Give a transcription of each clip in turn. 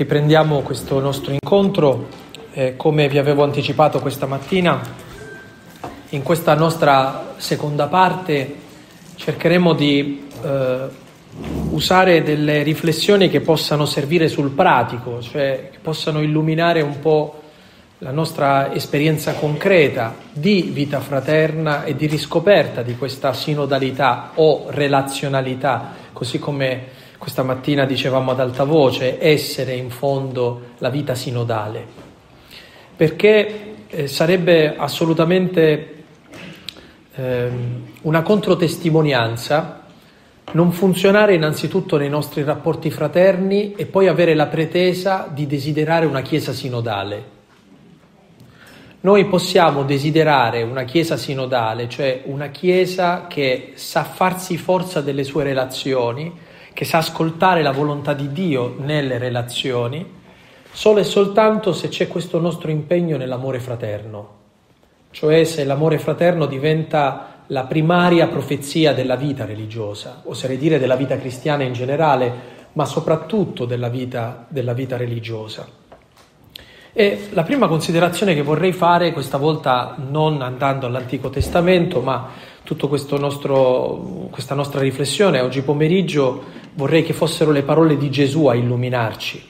Riprendiamo questo nostro incontro, eh, come vi avevo anticipato questa mattina, in questa nostra seconda parte cercheremo di eh, usare delle riflessioni che possano servire sul pratico, cioè che possano illuminare un po' la nostra esperienza concreta di vita fraterna e di riscoperta di questa sinodalità o relazionalità, così come questa mattina dicevamo ad alta voce, essere in fondo la vita sinodale, perché eh, sarebbe assolutamente eh, una controtestimonianza non funzionare innanzitutto nei nostri rapporti fraterni e poi avere la pretesa di desiderare una Chiesa sinodale. Noi possiamo desiderare una Chiesa sinodale, cioè una Chiesa che sa farsi forza delle sue relazioni, che sa ascoltare la volontà di Dio nelle relazioni, solo e soltanto se c'è questo nostro impegno nell'amore fraterno, cioè se l'amore fraterno diventa la primaria profezia della vita religiosa, oserei dire della vita cristiana in generale, ma soprattutto della vita, della vita religiosa. E la prima considerazione che vorrei fare, questa volta non andando all'Antico Testamento, ma tutta questa nostra riflessione oggi pomeriggio vorrei che fossero le parole di Gesù a illuminarci.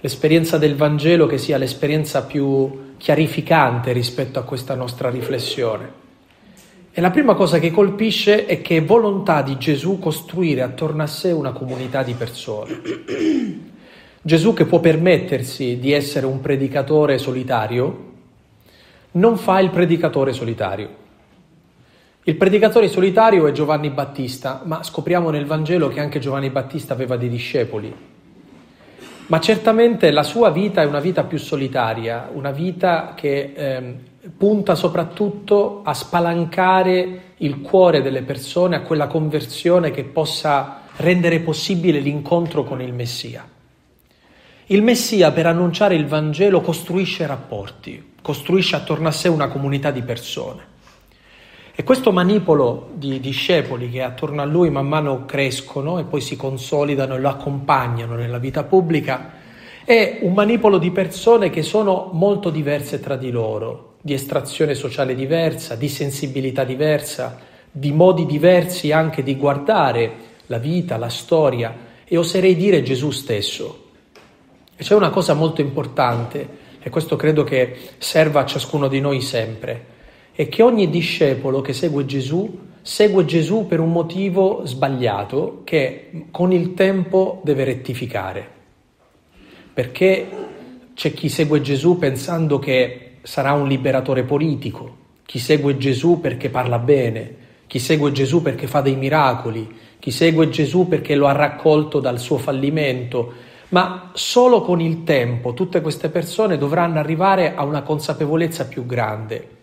L'esperienza del Vangelo che sia l'esperienza più chiarificante rispetto a questa nostra riflessione. E la prima cosa che colpisce è che è volontà di Gesù costruire attorno a sé una comunità di persone. Gesù che può permettersi di essere un predicatore solitario, non fa il predicatore solitario. Il predicatore solitario è Giovanni Battista, ma scopriamo nel Vangelo che anche Giovanni Battista aveva dei discepoli. Ma certamente la sua vita è una vita più solitaria, una vita che eh, punta soprattutto a spalancare il cuore delle persone a quella conversione che possa rendere possibile l'incontro con il Messia. Il Messia per annunciare il Vangelo costruisce rapporti, costruisce attorno a sé una comunità di persone. E questo manipolo di discepoli che attorno a lui man mano crescono e poi si consolidano e lo accompagnano nella vita pubblica è un manipolo di persone che sono molto diverse tra di loro, di estrazione sociale diversa, di sensibilità diversa, di modi diversi anche di guardare la vita, la storia e oserei dire Gesù stesso. E c'è una cosa molto importante e questo credo che serva a ciascuno di noi sempre è che ogni discepolo che segue Gesù segue Gesù per un motivo sbagliato che con il tempo deve rettificare. Perché c'è chi segue Gesù pensando che sarà un liberatore politico, chi segue Gesù perché parla bene, chi segue Gesù perché fa dei miracoli, chi segue Gesù perché lo ha raccolto dal suo fallimento, ma solo con il tempo tutte queste persone dovranno arrivare a una consapevolezza più grande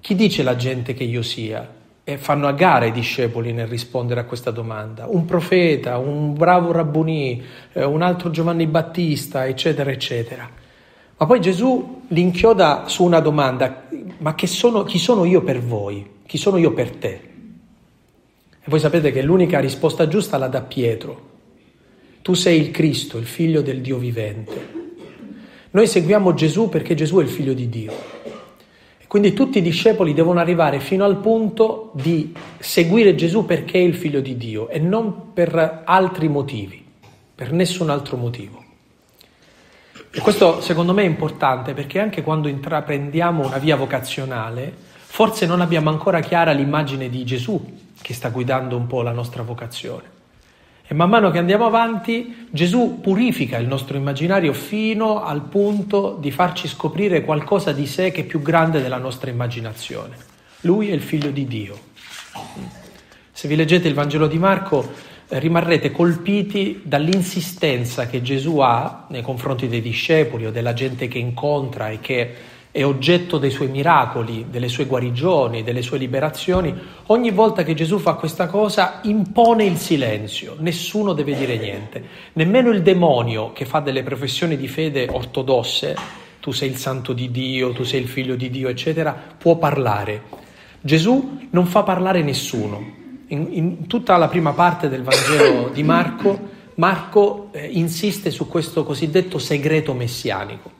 chi dice la gente che io sia? E fanno a gara i discepoli nel rispondere a questa domanda. Un profeta, un bravo rabbunì, eh, un altro Giovanni Battista, eccetera, eccetera. Ma poi Gesù li inchioda su una domanda, ma sono, chi sono io per voi? Chi sono io per te? E voi sapete che l'unica risposta giusta la dà Pietro. Tu sei il Cristo, il figlio del Dio vivente. Noi seguiamo Gesù perché Gesù è il figlio di Dio. Quindi tutti i discepoli devono arrivare fino al punto di seguire Gesù perché è il figlio di Dio e non per altri motivi, per nessun altro motivo. E questo secondo me è importante perché anche quando intraprendiamo una via vocazionale, forse non abbiamo ancora chiara l'immagine di Gesù che sta guidando un po' la nostra vocazione. E man mano che andiamo avanti, Gesù purifica il nostro immaginario fino al punto di farci scoprire qualcosa di sé che è più grande della nostra immaginazione. Lui è il figlio di Dio. Se vi leggete il Vangelo di Marco, eh, rimarrete colpiti dall'insistenza che Gesù ha nei confronti dei discepoli o della gente che incontra e che è oggetto dei suoi miracoli, delle sue guarigioni, delle sue liberazioni, ogni volta che Gesù fa questa cosa impone il silenzio, nessuno deve dire niente, nemmeno il demonio che fa delle professioni di fede ortodosse, tu sei il santo di Dio, tu sei il figlio di Dio, eccetera, può parlare. Gesù non fa parlare nessuno. In, in tutta la prima parte del Vangelo di Marco Marco eh, insiste su questo cosiddetto segreto messianico.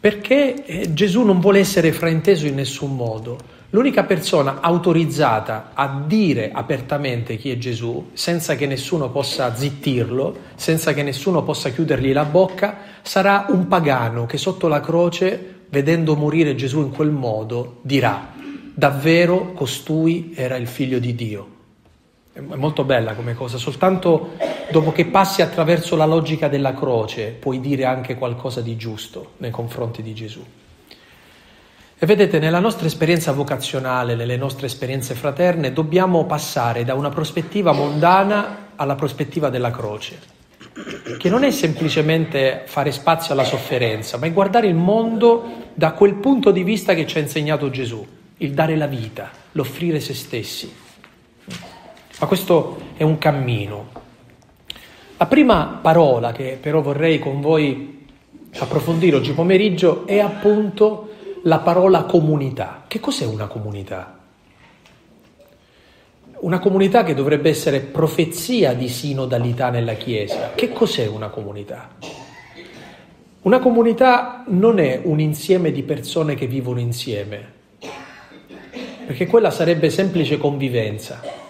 Perché eh, Gesù non vuole essere frainteso in nessun modo. L'unica persona autorizzata a dire apertamente chi è Gesù, senza che nessuno possa zittirlo, senza che nessuno possa chiudergli la bocca, sarà un pagano che sotto la croce, vedendo morire Gesù in quel modo, dirà, davvero costui era il figlio di Dio. È molto bella come cosa, soltanto dopo che passi attraverso la logica della croce puoi dire anche qualcosa di giusto nei confronti di Gesù. E vedete, nella nostra esperienza vocazionale, nelle nostre esperienze fraterne, dobbiamo passare da una prospettiva mondana alla prospettiva della croce, che non è semplicemente fare spazio alla sofferenza, ma è guardare il mondo da quel punto di vista che ci ha insegnato Gesù, il dare la vita, l'offrire se stessi. Ma questo è un cammino. La prima parola che però vorrei con voi approfondire oggi pomeriggio è appunto la parola comunità. Che cos'è una comunità? Una comunità che dovrebbe essere profezia di sinodalità nella Chiesa. Che cos'è una comunità? Una comunità non è un insieme di persone che vivono insieme, perché quella sarebbe semplice convivenza.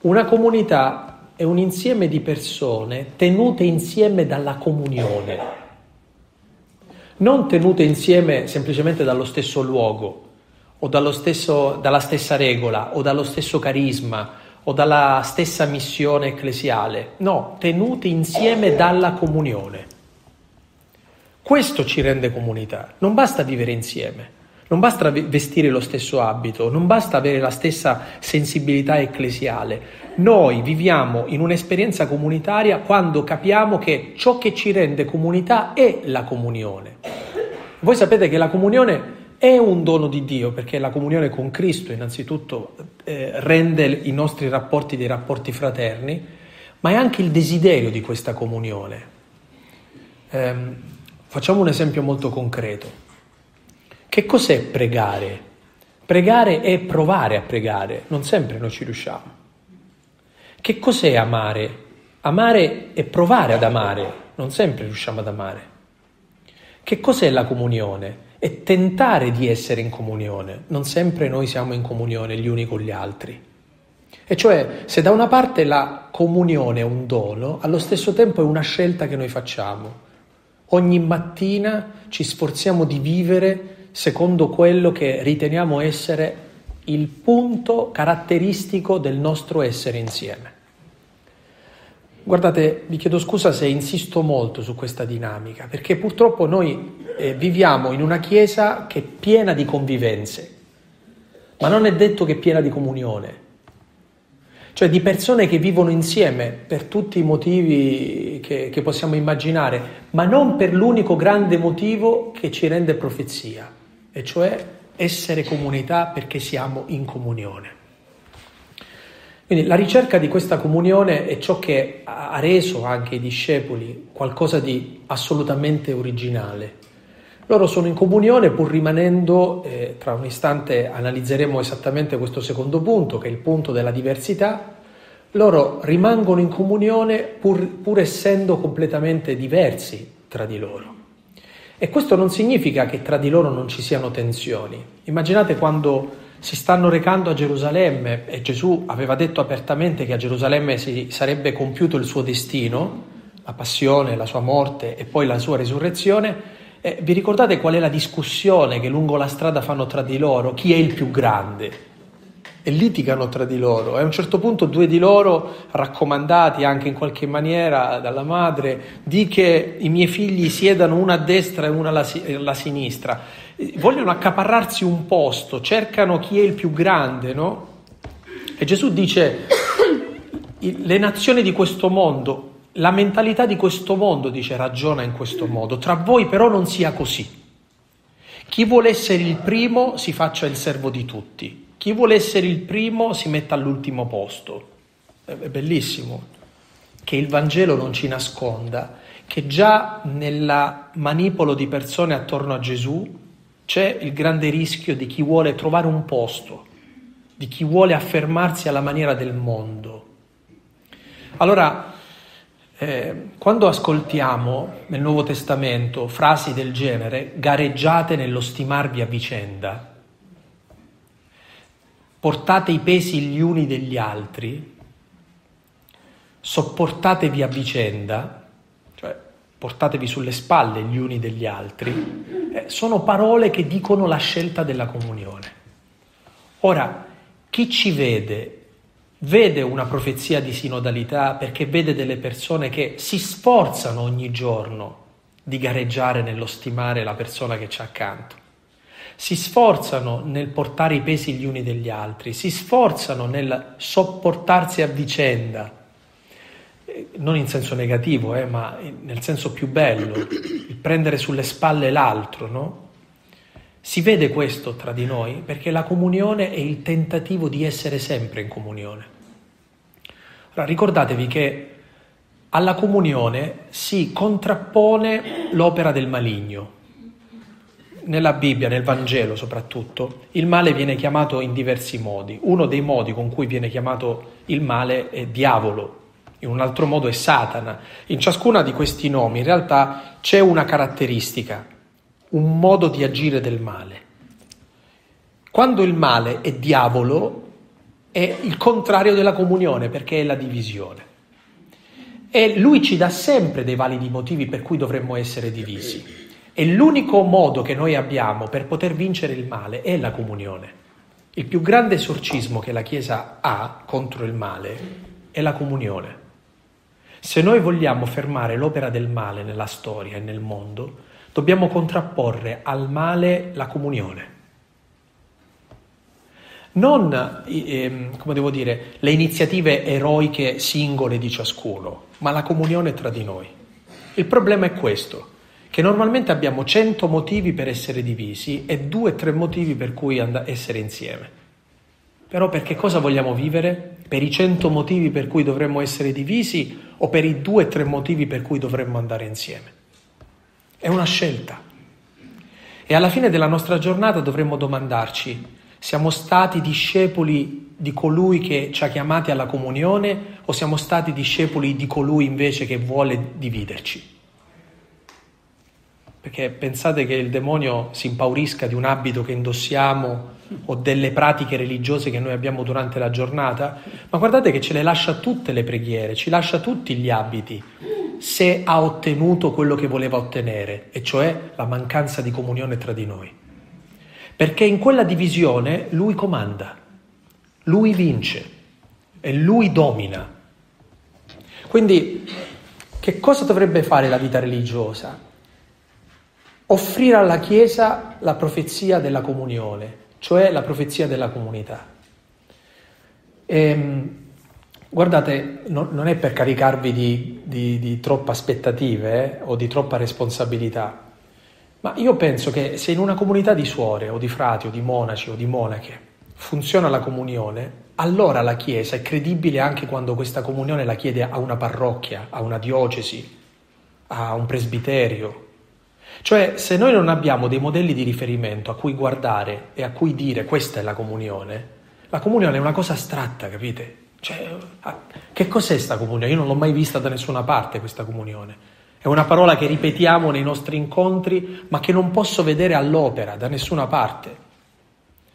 Una comunità è un insieme di persone tenute insieme dalla comunione non tenute insieme semplicemente dallo stesso luogo o stesso, dalla stessa regola o dallo stesso carisma o dalla stessa missione ecclesiale, no, tenute insieme dalla comunione. Questo ci rende comunità, non basta vivere insieme. Non basta vestire lo stesso abito, non basta avere la stessa sensibilità ecclesiale. Noi viviamo in un'esperienza comunitaria quando capiamo che ciò che ci rende comunità è la comunione. Voi sapete che la comunione è un dono di Dio perché la comunione con Cristo innanzitutto eh, rende i nostri rapporti dei rapporti fraterni, ma è anche il desiderio di questa comunione. Eh, facciamo un esempio molto concreto. Che cos'è pregare? Pregare è provare a pregare, non sempre noi ci riusciamo. Che cos'è amare? Amare è provare ad amare, non sempre riusciamo ad amare. Che cos'è la comunione? È tentare di essere in comunione, non sempre noi siamo in comunione gli uni con gli altri. E cioè, se da una parte la comunione è un dono, allo stesso tempo è una scelta che noi facciamo. Ogni mattina ci sforziamo di vivere secondo quello che riteniamo essere il punto caratteristico del nostro essere insieme. Guardate, vi chiedo scusa se insisto molto su questa dinamica, perché purtroppo noi eh, viviamo in una chiesa che è piena di convivenze, ma non è detto che è piena di comunione, cioè di persone che vivono insieme per tutti i motivi che, che possiamo immaginare, ma non per l'unico grande motivo che ci rende profezia e cioè essere comunità perché siamo in comunione. Quindi la ricerca di questa comunione è ciò che ha reso anche i discepoli qualcosa di assolutamente originale. Loro sono in comunione pur rimanendo, eh, tra un istante analizzeremo esattamente questo secondo punto, che è il punto della diversità, loro rimangono in comunione pur, pur essendo completamente diversi tra di loro. E questo non significa che tra di loro non ci siano tensioni. Immaginate quando si stanno recando a Gerusalemme e Gesù aveva detto apertamente che a Gerusalemme si sarebbe compiuto il suo destino, la passione, la sua morte e poi la sua risurrezione. E vi ricordate qual è la discussione che lungo la strada fanno tra di loro? Chi è il più grande? E litigano tra di loro e a un certo punto due di loro, raccomandati anche in qualche maniera dalla madre, di che i miei figli siedano una a destra e una alla, sinistra, vogliono accaparrarsi un posto, cercano chi è il più grande, no? E Gesù dice, le nazioni di questo mondo, la mentalità di questo mondo, dice, ragiona in questo modo, tra voi però non sia così. Chi vuole essere il primo si faccia il servo di tutti. Chi vuole essere il primo si mette all'ultimo posto. È bellissimo che il Vangelo non ci nasconda che già nella manipolo di persone attorno a Gesù c'è il grande rischio di chi vuole trovare un posto, di chi vuole affermarsi alla maniera del mondo. Allora, Eh, quando ascoltiamo nel Nuovo Testamento frasi del genere, gareggiate nello stimarvi a vicenda, portate i pesi gli uni degli altri, sopportatevi a vicenda, cioè portatevi sulle spalle gli uni degli altri, eh, sono parole che dicono la scelta della comunione. Ora, chi ci vede vede una profezia di sinodalità perché vede delle persone che si sforzano ogni giorno di gareggiare nello stimare la persona che c'è accanto. Si sforzano nel portare i pesi gli uni degli altri, si sforzano nel sopportarsi a vicenda, eh, non in senso negativo, eh, ma nel senso più bello, il prendere sulle spalle l'altro, no? Si vede questo tra di noi perché la comunione è il tentativo di essere sempre in comunione. Allora, ricordatevi che alla comunione si contrappone l'opera del maligno. Nella Bibbia, nel Vangelo soprattutto, il male viene chiamato in diversi modi. Uno dei modi con cui viene chiamato il male è diavolo, in un altro modo è Satana. In ciascuna di questi nomi in realtà c'è una caratteristica un modo di agire del male. Quando il male è diavolo, è il contrario della comunione perché è la divisione. E lui ci dà sempre dei validi motivi per cui dovremmo essere divisi. E l'unico modo che noi abbiamo per poter vincere il male è la comunione. Il più grande esorcismo che la Chiesa ha contro il male è la comunione. Se noi vogliamo fermare l'opera del male nella storia e nel mondo, dobbiamo contrapporre al male la comunione. Non, ehm, come devo dire, le iniziative eroiche singole di ciascuno, ma la comunione tra di noi. Il problema è questo, che normalmente abbiamo cento motivi per essere divisi e due o tre motivi per cui and- essere insieme. Però per che cosa vogliamo vivere? Per i cento motivi per cui dovremmo essere divisi o per i due o tre motivi per cui dovremmo andare insieme? È una scelta. E alla fine della nostra giornata dovremmo domandarci, siamo stati discepoli di colui che ci ha chiamati alla comunione o siamo stati discepoli di colui invece che vuole dividerci? Perché pensate che il demonio si impaurisca di un abito che indossiamo o delle pratiche religiose che noi abbiamo durante la giornata? Ma guardate che ce le lascia tutte le preghiere, ci lascia tutti gli abiti se ha ottenuto quello che voleva ottenere, e cioè la mancanza di comunione tra di noi. Perché in quella divisione lui comanda, lui vince e lui domina. Quindi che cosa dovrebbe fare la vita religiosa? Offrire alla Chiesa la profezia della comunione, cioè la profezia della comunità. E, ehm, Guardate, no, non è per caricarvi di, di, di troppe aspettative eh, o di troppa responsabilità, ma io penso che se in una comunità di suore o di frati o di monaci o di monache funziona la comunione, allora la Chiesa è credibile anche quando questa comunione la chiede a una parrocchia, a una diocesi, a un presbiterio. Cioè, se noi non abbiamo dei modelli di riferimento a cui guardare e a cui dire questa è la comunione, la comunione è una cosa astratta, capite? Cioè, ah, che cos'è questa comunione? Io non l'ho mai vista da nessuna parte questa comunione. È una parola che ripetiamo nei nostri incontri, ma che non posso vedere all'opera da nessuna parte.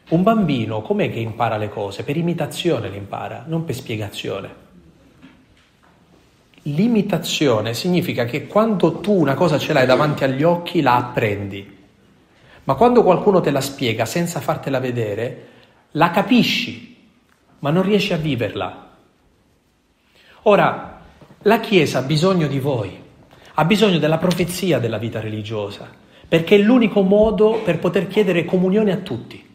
Un bambino com'è che impara le cose? Per imitazione le impara, non per spiegazione. L'imitazione significa che quando tu una cosa ce l'hai davanti agli occhi la apprendi, ma quando qualcuno te la spiega senza fartela vedere, la capisci ma non riesci a viverla. Ora, la Chiesa ha bisogno di voi, ha bisogno della profezia della vita religiosa, perché è l'unico modo per poter chiedere comunione a tutti.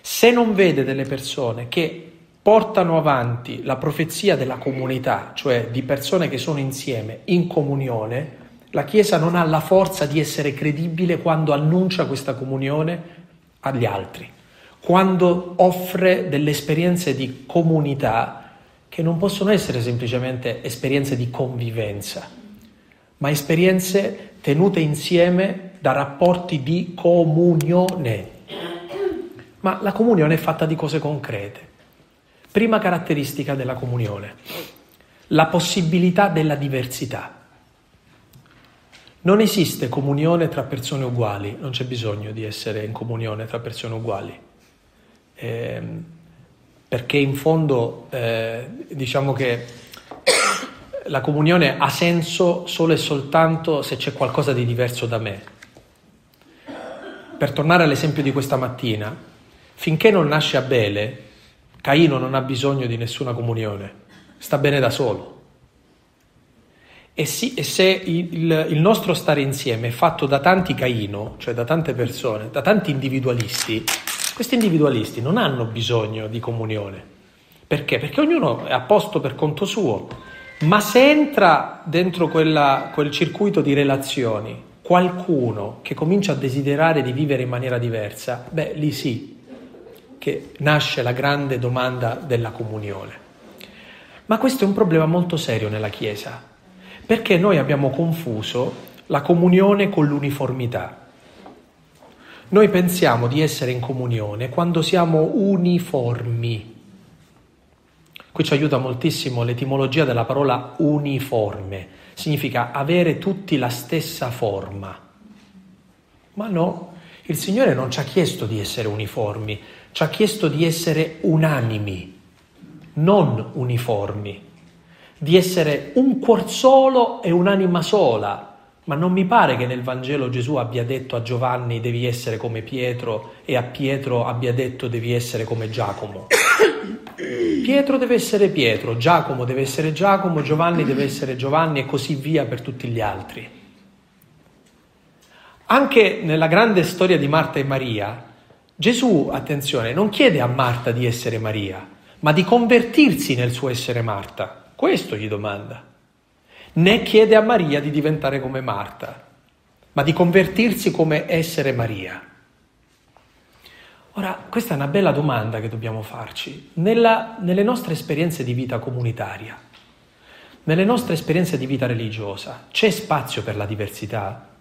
Se non vede delle persone che portano avanti la profezia della comunità, cioè di persone che sono insieme in comunione, la Chiesa non ha la forza di essere credibile quando annuncia questa comunione agli altri quando offre delle esperienze di comunità che non possono essere semplicemente esperienze di convivenza, ma esperienze tenute insieme da rapporti di comunione. Ma la comunione è fatta di cose concrete. Prima caratteristica della comunione. la possibilità della diversità. Non esiste comunione tra persone uguali, non c'è bisogno di essere in comunione tra persone uguali, eh, perché in fondo eh, diciamo che la comunione ha senso solo e soltanto se c'è qualcosa di diverso da me. Per tornare all'esempio di questa mattina, finché non nasce Abele, Caino non ha bisogno di nessuna comunione, sta bene da solo. E, sì, e se il, il, nostro stare insieme è fatto da tanti Caino, cioè da tante persone, da tanti individualisti, questi individualisti non hanno bisogno di comunione. Perché? Perché ognuno è a posto per conto suo. Ma se entra dentro quella, quel circuito di relazioni qualcuno che comincia a desiderare di vivere in maniera diversa, beh, lì sì che nasce la grande domanda della comunione. Ma questo è un problema molto serio nella Chiesa, perché noi abbiamo confuso la comunione con l'uniformità. Noi pensiamo di essere in comunione quando siamo uniformi. Qui ci aiuta moltissimo l'etimologia della parola uniforme, significa avere tutti la stessa forma. Ma no, il Signore non ci ha chiesto di essere uniformi, ci ha chiesto di essere unanimi, non uniformi di essere un cuor solo e un'anima sola. Ma non mi pare che nel Vangelo Gesù abbia detto a Giovanni devi essere come Pietro e a Pietro abbia detto devi essere come Giacomo. Pietro deve essere Pietro, Giacomo deve essere Giacomo, Giovanni deve essere Giovanni e così via per tutti gli altri. Anche nella grande storia di Marta e Maria, Gesù, attenzione, non chiede a Marta di essere Maria, ma di convertirsi nel suo essere Marta. Questo gli domanda. Né chiede a Maria di diventare come Marta, ma di convertirsi come essere Maria. Ora, questa è una bella domanda che dobbiamo farci. Nella, nelle nostre esperienze di vita comunitaria, nelle nostre esperienze di vita religiosa, c'è spazio per la diversità?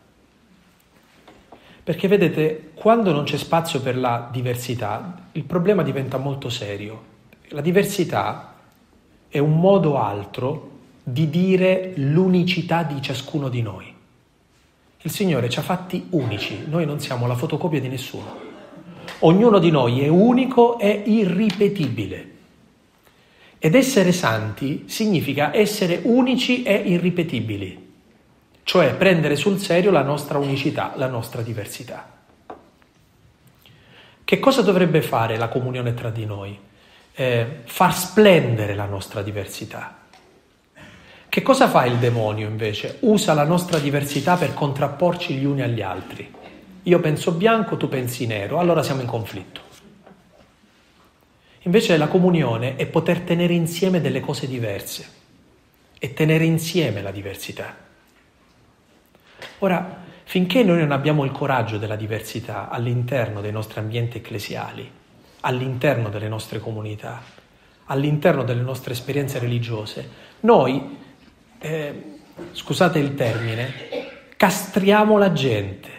Perché vedete, quando non c'è spazio per la diversità, il problema diventa molto serio. La diversità è un modo altro di dire l'unicità di ciascuno di noi. Il Signore ci ha fatti unici, noi non siamo la fotocopia di nessuno. Ognuno di noi è unico e irripetibile. Ed essere santi significa essere unici e irripetibili, cioè prendere sul serio la nostra unicità, la nostra diversità. Che cosa dovrebbe fare la comunione tra di noi? eh, far splendere la nostra diversità. Che cosa fa il demonio invece? Usa la nostra diversità per contrapporci gli uni agli altri. Io penso bianco, tu pensi nero, allora siamo in conflitto. Invece la comunione è poter tenere insieme delle cose diverse e tenere insieme la diversità. Ora, finché noi non abbiamo il coraggio della diversità all'interno dei nostri ambienti ecclesiali, all'interno delle nostre comunità, all'interno delle nostre esperienze religiose, noi, eh, scusate il termine, castriamo la gente,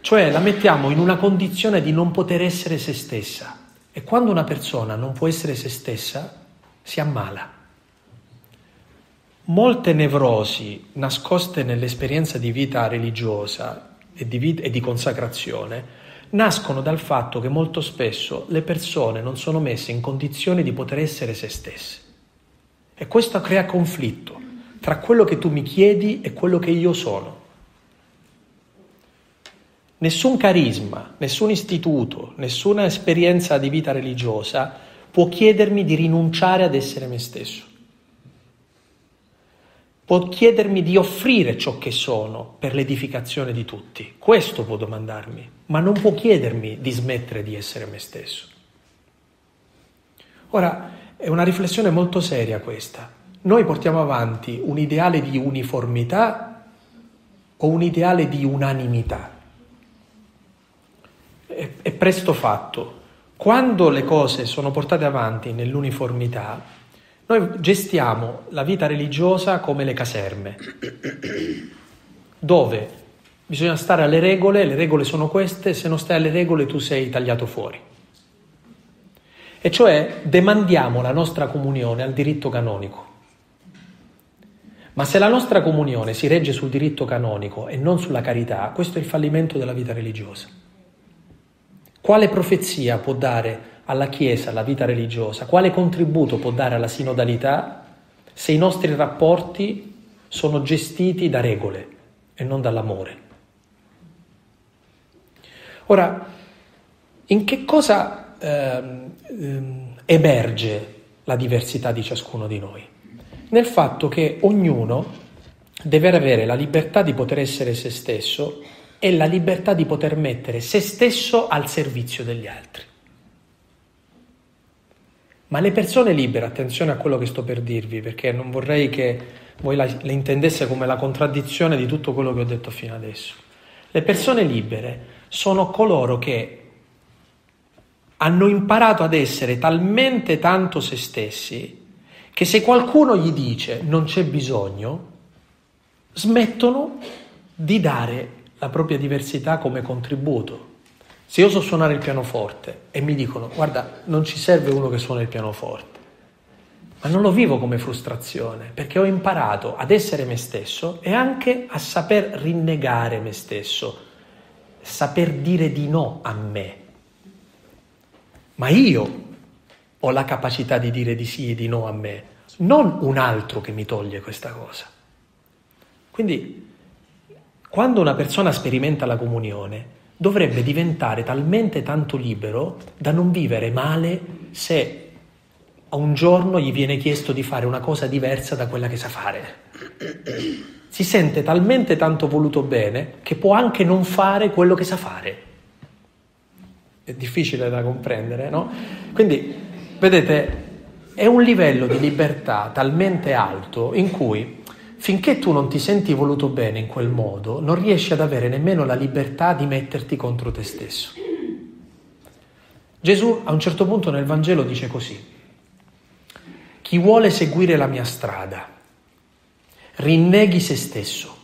cioè la mettiamo in una condizione di non poter essere se stessa. E quando una persona non può essere se stessa, si ammala. Molte nevrosi nascoste nell'esperienza di vita religiosa e di, vita, e di consacrazione nascono dal fatto che molto spesso le persone non sono messe in condizione di poter essere se stesse. E questo crea conflitto tra quello che tu mi chiedi e quello che io sono. Nessun carisma, nessun istituto, nessuna esperienza di vita religiosa può chiedermi di rinunciare ad essere me stesso può chiedermi di offrire ciò che sono per l'edificazione di tutti. Questo può domandarmi, ma non può chiedermi di smettere di essere me stesso. Ora, è una riflessione molto seria questa. Noi portiamo avanti un ideale di uniformità o un ideale di unanimità. È, presto fatto. Quando le cose sono portate avanti nell'uniformità, noi gestiamo la vita religiosa come le caserme, dove bisogna stare alle regole, le regole sono queste, se non stai alle regole tu sei tagliato fuori. E cioè demandiamo la nostra comunione al diritto canonico. Ma se la nostra comunione si regge sul diritto canonico e non sulla carità, questo è il fallimento della vita religiosa. Quale profezia può dare alla Chiesa, alla vita religiosa? Quale contributo può dare alla sinodalità se i nostri rapporti sono gestiti da regole e non dall'amore? Ora, in che cosa eh, emerge la diversità di ciascuno di noi? Nel fatto che ognuno deve avere la libertà di poter essere se stesso e la libertà di poter mettere se stesso al servizio degli altri. Ma le persone libere, attenzione a quello che sto per dirvi, perché non vorrei che voi la, le intendesse come la contraddizione di tutto quello che ho detto fino adesso. Le persone libere sono coloro che hanno imparato ad essere talmente tanto se stessi che se qualcuno gli dice non c'è bisogno, smettono di dare la propria diversità come contributo. Se io so suonare il pianoforte e mi dicono guarda non ci serve uno che suona il pianoforte, ma non lo vivo come frustrazione perché ho imparato ad essere me stesso e anche a saper rinnegare me stesso, saper dire di no a me. Ma io ho la capacità di dire di sì e di no a me, non un altro che mi toglie questa cosa. Quindi, quando una persona sperimenta la comunione, dovrebbe diventare talmente tanto libero da non vivere male se a un giorno gli viene chiesto di fare una cosa diversa da quella che sa fare si sente talmente tanto voluto bene che può anche non fare quello che sa fare. È difficile da comprendere, no? Quindi, vedete, è un livello di libertà talmente alto in cui finché tu non ti senti voluto bene in quel modo, non riesci ad avere nemmeno la libertà di metterti contro te stesso. Gesù a un certo punto nel Vangelo dice così, chi vuole seguire la mia strada, rinneghi se stesso,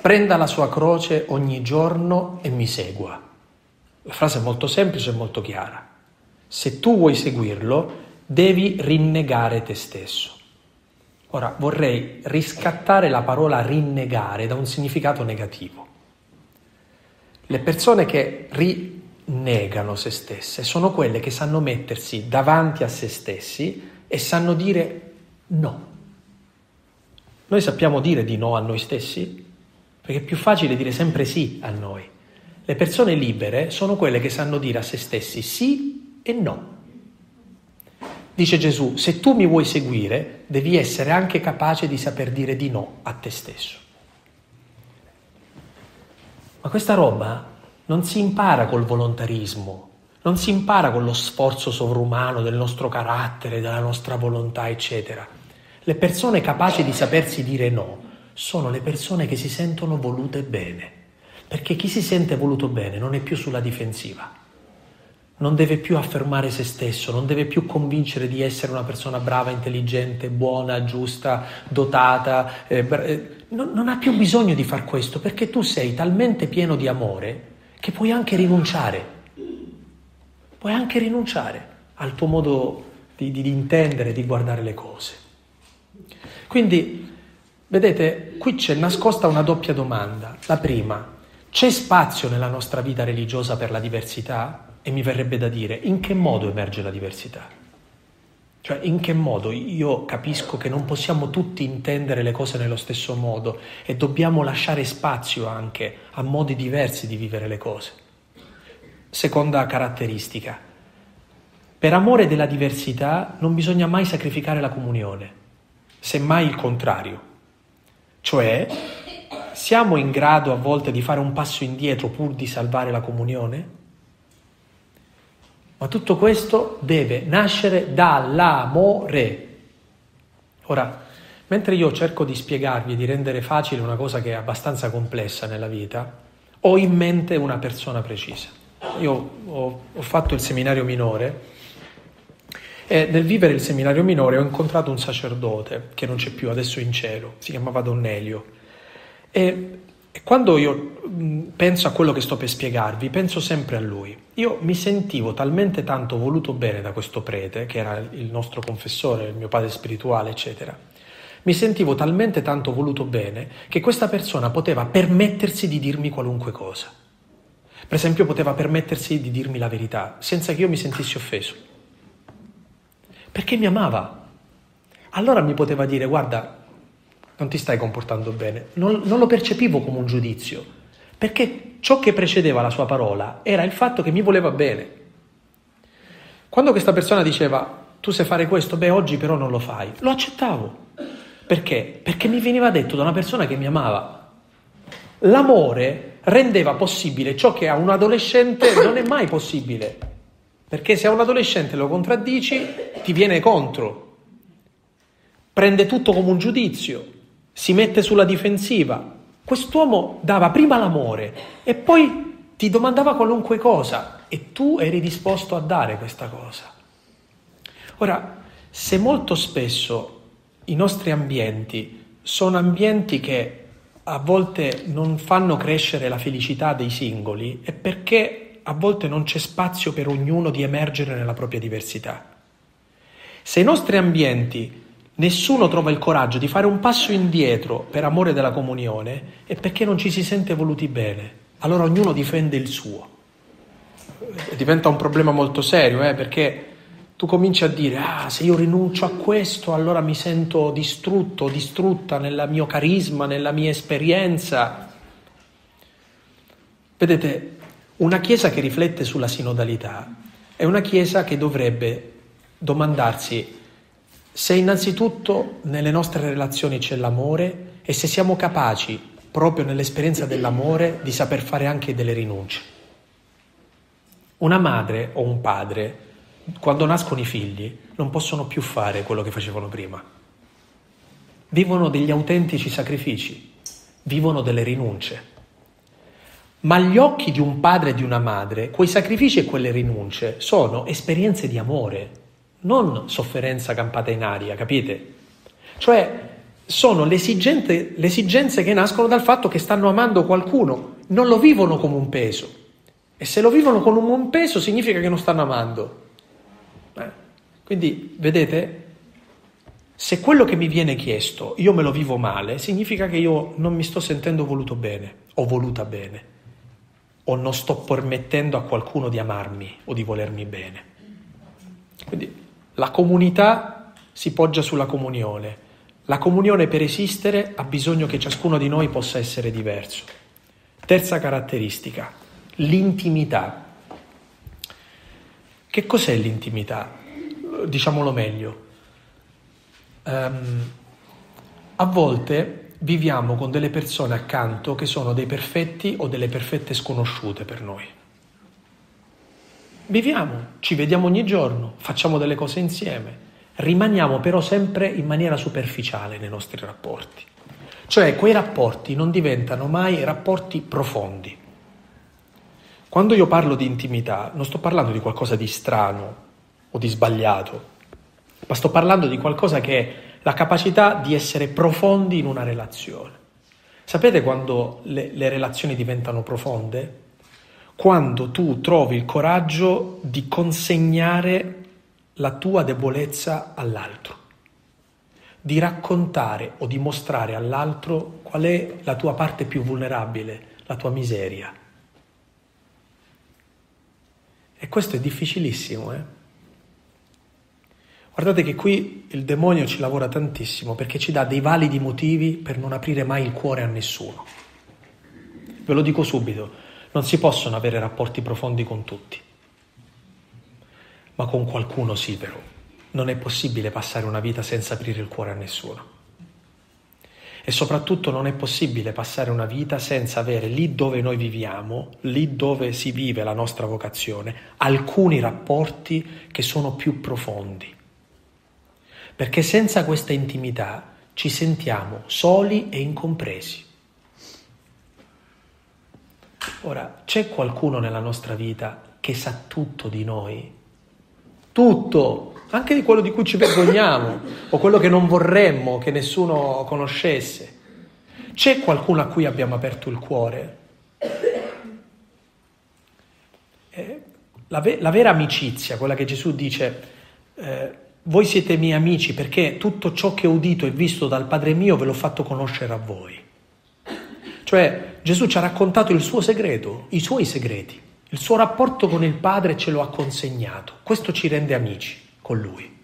prenda la sua croce ogni giorno e mi segua. La frase è molto semplice e molto chiara. Se tu vuoi seguirlo, devi rinnegare te stesso. Ora vorrei riscattare la parola rinnegare da un significato negativo. Le persone che rinnegano se stesse sono quelle che sanno mettersi davanti a se stessi e sanno dire no. Noi sappiamo dire di no a noi stessi? Perché è più facile dire sempre sì a noi. Le persone libere sono quelle che sanno dire a se stessi sì e no. Dice Gesù, se tu mi vuoi seguire, devi essere anche capace di saper dire di no a te stesso. Ma questa roba non si impara col volontarismo, non si impara con lo sforzo sovrumano del nostro carattere, della nostra volontà, eccetera. Le persone capaci di sapersi dire no sono le persone che si sentono volute bene, perché chi si sente voluto bene non è più sulla difensiva, non deve più affermare se stesso, non deve più convincere di essere una persona brava, intelligente, buona, giusta, dotata, eh, eh, non, non ha più bisogno di far questo perché tu sei talmente pieno di amore che puoi anche rinunciare, puoi anche rinunciare al tuo modo di, di, di intendere, di guardare le cose. Quindi, vedete, qui c'è nascosta una doppia domanda. La prima, c'è spazio nella nostra vita religiosa per la diversità? E mi verrebbe da dire, in che modo emerge la diversità? Cioè, in che modo io capisco che non possiamo tutti intendere le cose nello stesso modo e dobbiamo lasciare spazio anche a modi diversi di vivere le cose. Seconda caratteristica. Per amore della diversità non bisogna mai sacrificare la comunione semmai il contrario. Cioè, siamo in grado a volte di fare un passo indietro pur di salvare la comunione? Ma tutto questo deve nascere dall'amore. Ora, mentre io cerco di spiegarvi di rendere facile una cosa che è abbastanza complessa nella vita, ho in mente una persona precisa. Io ho, ho fatto il seminario minore e nel vivere il seminario minore ho incontrato un sacerdote che non c'è più, adesso in cielo, si chiamava Don Elio. E, e quando io penso a quello che sto per spiegarvi, penso sempre a lui. Io mi sentivo talmente tanto voluto bene da questo prete, che era il nostro confessore, il mio padre spirituale, eccetera, Mi sentivo talmente tanto voluto bene che questa persona poteva permettersi di dirmi qualunque cosa. Per esempio poteva permettersi di dirmi la verità senza che io mi sentissi offeso. Perché mi amava. Allora mi poteva dire guarda, non ti stai comportando bene. Non, non lo percepivo come un giudizio, perché ciò che precedeva la sua parola era il fatto che mi voleva bene. Quando questa persona diceva tu sai fare questo, beh oggi però non lo fai, lo accettavo. Perché? Perché mi veniva detto da una persona che mi amava. L'amore rendeva possibile ciò che a un adolescente non è mai possibile. Perché se a un adolescente lo contraddici, ti viene contro. Prende tutto come un giudizio, si mette sulla difensiva. Quest'uomo dava prima l'amore e poi ti domandava qualunque cosa e tu eri disposto a dare questa cosa. Ora, se molto spesso i nostri ambienti sono ambienti che a volte non fanno crescere la felicità dei singoli, è perché a volte non c'è spazio per ognuno di emergere nella propria diversità. Se i nostri ambienti nessuno trova il coraggio di fare un passo indietro per amore della comunione, è perché non ci si sente voluti bene. Allora ognuno difende il suo. Diventa un problema molto serio, eh, perché tu cominci a dire, ah, se io rinuncio a questo, allora mi sento distrutto, distrutta nel mio carisma, nella mia esperienza. Vedete, una Chiesa che riflette sulla sinodalità è una Chiesa che dovrebbe domandarsi se innanzitutto nelle nostre relazioni c'è l'amore e se siamo capaci, proprio nell'esperienza dell'amore, di saper fare anche delle rinunce. Una madre o un padre quando nascono i figli, non possono più fare quello che facevano prima. Vivono degli autentici sacrifici, vivono delle rinunce. Ma agli occhi di un padre e di una madre, quei sacrifici e quelle rinunce sono esperienze di amore, non sofferenza campata in aria, capite? Cioè sono le esigenze, che nascono dal fatto che stanno amando qualcuno, non lo vivono come un peso. E se lo vivono come un peso significa che non stanno amando. Quindi, vedete, se quello che mi viene chiesto io me lo vivo male, significa che io non mi sto sentendo voluto bene o voluta bene o non sto permettendo a qualcuno di amarmi o di volermi bene. Quindi la comunità si poggia sulla comunione. La comunione per esistere ha bisogno che ciascuno di noi possa essere diverso. Terza caratteristica, l'intimità. Che cos'è l'intimità? diciamolo meglio, um, a volte viviamo con delle persone accanto che sono dei perfetti o delle perfette sconosciute per noi. Viviamo, ci vediamo ogni giorno, facciamo delle cose insieme, rimaniamo però sempre in maniera superficiale nei nostri rapporti. Cioè quei rapporti non diventano mai rapporti profondi. Quando io parlo di intimità non sto parlando di qualcosa di strano, o di sbagliato, ma sto parlando di qualcosa che è la capacità di essere profondi in una relazione. Sapete quando le, le relazioni diventano profonde? Quando tu trovi il coraggio di consegnare la tua debolezza all'altro, di raccontare o di mostrare all'altro qual è la tua parte più vulnerabile, la tua miseria. E questo è difficilissimo, eh? Guardate che qui il demonio ci lavora tantissimo perché ci dà dei validi motivi per non aprire mai il cuore a nessuno. Ve lo dico subito, non si possono avere rapporti profondi con tutti, ma con qualcuno sì però. Non è possibile passare una vita senza aprire il cuore a nessuno. E soprattutto non è possibile passare una vita senza avere lì dove noi viviamo, lì dove si vive la nostra vocazione, alcuni rapporti che sono più profondi perché senza questa intimità ci sentiamo soli e incompresi. Ora, c'è qualcuno nella nostra vita che sa tutto di noi? Tutto, anche di quello di cui ci vergogniamo o quello che non vorremmo che nessuno conoscesse. C'è qualcuno a cui abbiamo aperto il cuore? Eh, la, ve- la, vera amicizia, quella che Gesù dice, eh, voi siete miei amici perché tutto ciò che ho udito e visto dal Padre mio ve l'ho fatto conoscere a voi. Cioè Gesù ci ha raccontato il suo segreto, i suoi segreti, il suo rapporto con il Padre ce lo ha consegnato. Questo ci rende amici con Lui.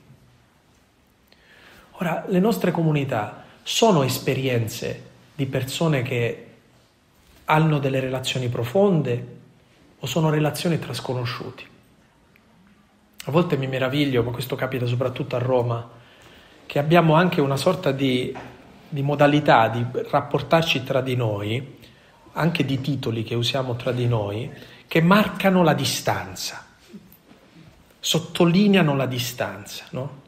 Ora, le nostre comunità sono esperienze di persone che hanno delle relazioni profonde o sono relazioni tra sconosciuti. A volte mi meraviglio, ma questo capita soprattutto a Roma, che abbiamo anche una sorta di, di modalità di rapportarci tra di noi, anche di titoli che usiamo tra di noi, che marcano la distanza, sottolineano la distanza, no?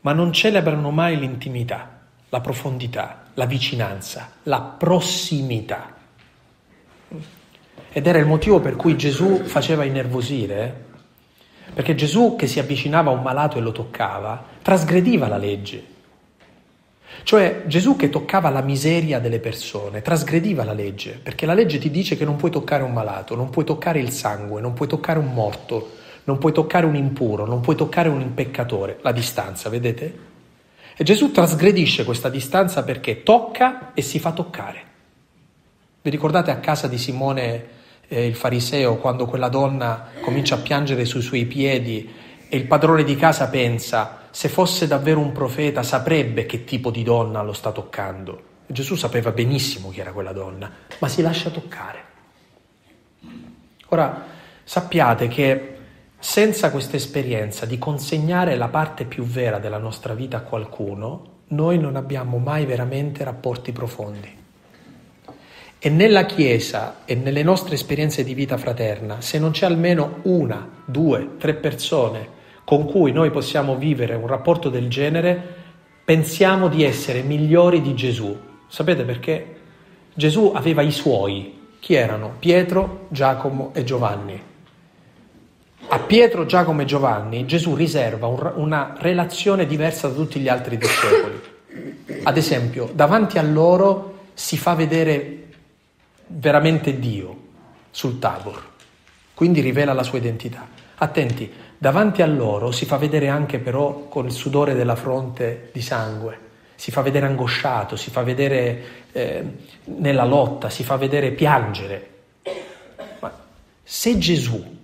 ma non celebrano mai l'intimità, la profondità, la vicinanza, la prossimità. Ed era il motivo per cui Gesù faceva innervosire, eh? perché Gesù che si avvicinava a un malato e lo toccava, trasgrediva la legge. Cioè Gesù che toccava la miseria delle persone, trasgrediva la legge, perché la legge ti dice che non puoi toccare un malato, non puoi toccare il sangue, non puoi toccare un morto, non puoi toccare un impuro, non puoi toccare un peccatore, la distanza, vedete? E Gesù trasgredisce questa distanza perché tocca e si fa toccare. Vi ricordate a casa di Simone eh, il fariseo quando quella donna comincia a piangere sui suoi piedi e il padrone di casa pensa se fosse davvero un profeta saprebbe che tipo di donna lo sta toccando. Gesù sapeva benissimo chi era quella donna, ma si lascia toccare. Ora sappiate che senza questa esperienza di consegnare la parte più vera della nostra vita a qualcuno, noi non abbiamo mai veramente rapporti profondi. E nella Chiesa e nelle nostre esperienze di vita fraterna, se non c'è almeno una, due, tre persone con cui noi possiamo vivere un rapporto del genere, pensiamo di essere migliori di Gesù. Sapete perché? Gesù aveva i suoi. Chi erano? Pietro, Giacomo e Giovanni a Pietro, Giacomo e Giovanni Gesù riserva un, una relazione diversa da tutti gli altri discepoli. Ad esempio, davanti a loro si fa vedere veramente Dio sul Tabor, quindi rivela la sua identità. Attenti, davanti a loro si fa vedere anche però con il sudore della fronte di sangue, si fa vedere angosciato, si fa vedere eh, nella lotta, si fa vedere piangere. Ma se Gesù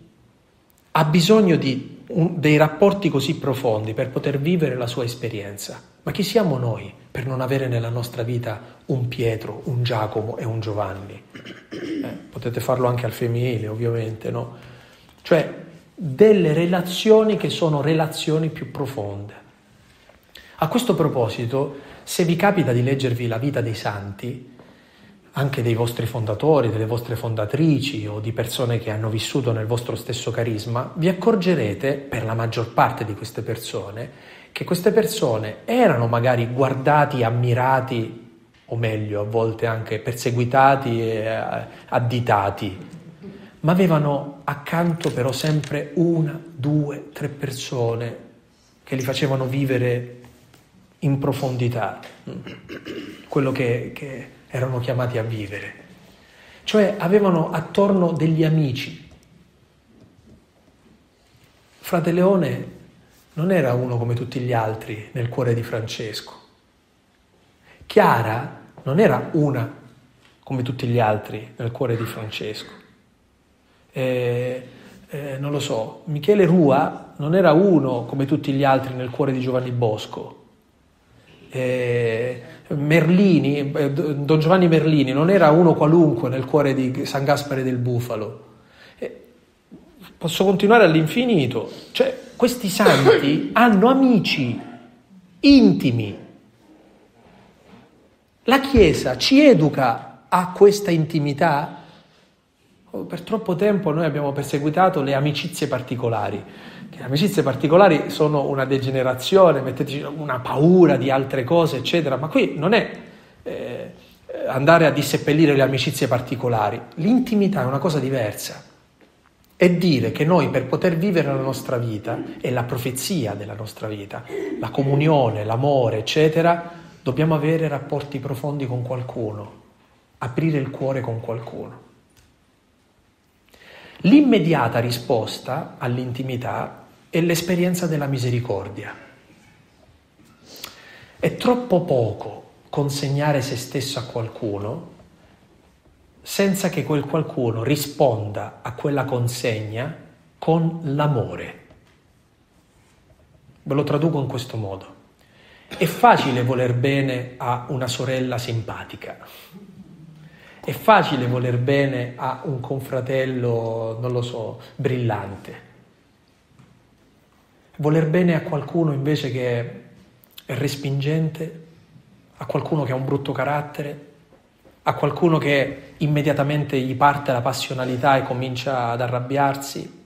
ha bisogno di un, dei rapporti così profondi per poter vivere la sua esperienza. Ma chi siamo noi per non avere nella nostra vita un Pietro, un Giacomo e un Giovanni? Eh, potete farlo anche al femminile, ovviamente, no? Cioè delle relazioni che sono relazioni più profonde. A questo proposito, se vi capita di leggervi la vita dei santi, anche dei vostri fondatori, delle vostre fondatrici o di persone che hanno vissuto nel vostro stesso carisma, vi accorgerete, per la maggior parte di queste persone, che queste persone erano magari guardati, ammirati, o meglio, a volte anche perseguitati e eh, additati, ma avevano accanto però sempre una, due, tre persone che li facevano vivere in profondità quello che, che erano chiamati a vivere. Cioè avevano attorno degli amici. Frate Leone non era uno come tutti gli altri nel cuore di Francesco. Chiara non era una come tutti gli altri nel cuore di Francesco. Eh, eh, non lo so, Michele Rua non era uno come tutti gli altri nel cuore di Giovanni Bosco. Eh, Merlini, eh, Don Giovanni Merlini non era uno qualunque nel cuore di San Gaspare del Bufalo. Posso continuare all'infinito. Cioè, questi santi hanno amici intimi. La Chiesa ci educa a questa intimità? Per troppo tempo noi abbiamo perseguitato le amicizie particolari le amicizie particolari sono una degenerazione, metteteci una paura di altre cose, eccetera, ma qui non è eh, andare a disseppellire le amicizie particolari, l'intimità è una cosa diversa. È dire che noi per poter vivere la nostra vita, e la profezia della nostra vita, la comunione, l'amore, eccetera, dobbiamo avere rapporti profondi con qualcuno, aprire il cuore con qualcuno. L'immediata risposta all'intimità è l'esperienza della misericordia. È troppo poco consegnare se stesso a qualcuno senza che quel qualcuno risponda a quella consegna con l'amore. Ve lo traduco in questo modo. È facile voler bene a una sorella simpatica. È facile voler bene a un confratello, non lo so, brillante. Voler bene a qualcuno invece che è respingente, a qualcuno che ha un brutto carattere, a qualcuno che immediatamente gli parte la passionalità e comincia ad arrabbiarsi,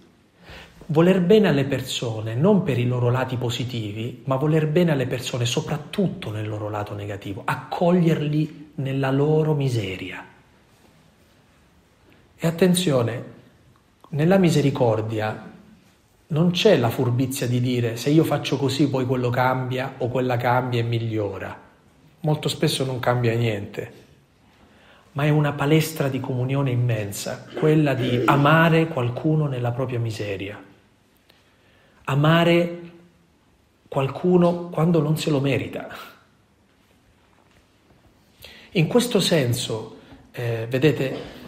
Voler bene alle persone non per i loro lati positivi, ma voler bene alle persone soprattutto nel loro lato negativo, accoglierli nella loro miseria. E attenzione, nella misericordia non c'è la furbizia di dire se io faccio così poi quello cambia o quella cambia e migliora. Molto spesso non cambia niente, ma è una palestra di comunione immensa, quella di amare qualcuno nella propria miseria amare qualcuno quando non se lo merita. In questo senso, eh, vedete,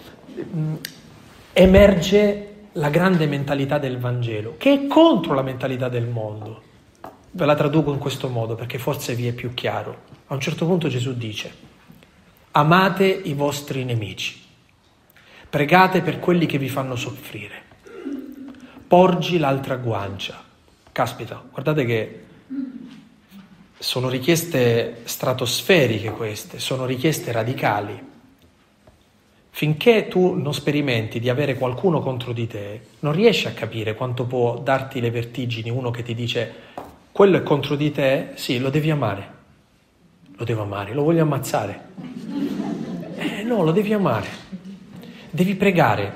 emerge la grande mentalità del Vangelo, che è contro la mentalità del mondo. Ve la traduco in questo modo perché forse vi è più chiaro. A un certo punto Gesù dice, amate i vostri nemici, pregate per quelli che vi fanno soffrire, porgi l'altra guancia, Caspita, guardate che sono richieste stratosferiche queste, sono richieste radicali. Finché tu non sperimenti di avere qualcuno contro di te, non riesci a capire quanto può darti le vertigini uno che ti dice quello è contro di te, sì, lo devi amare. Lo devo amare, lo voglio ammazzare. Eh no, lo devi amare. Devi pregare,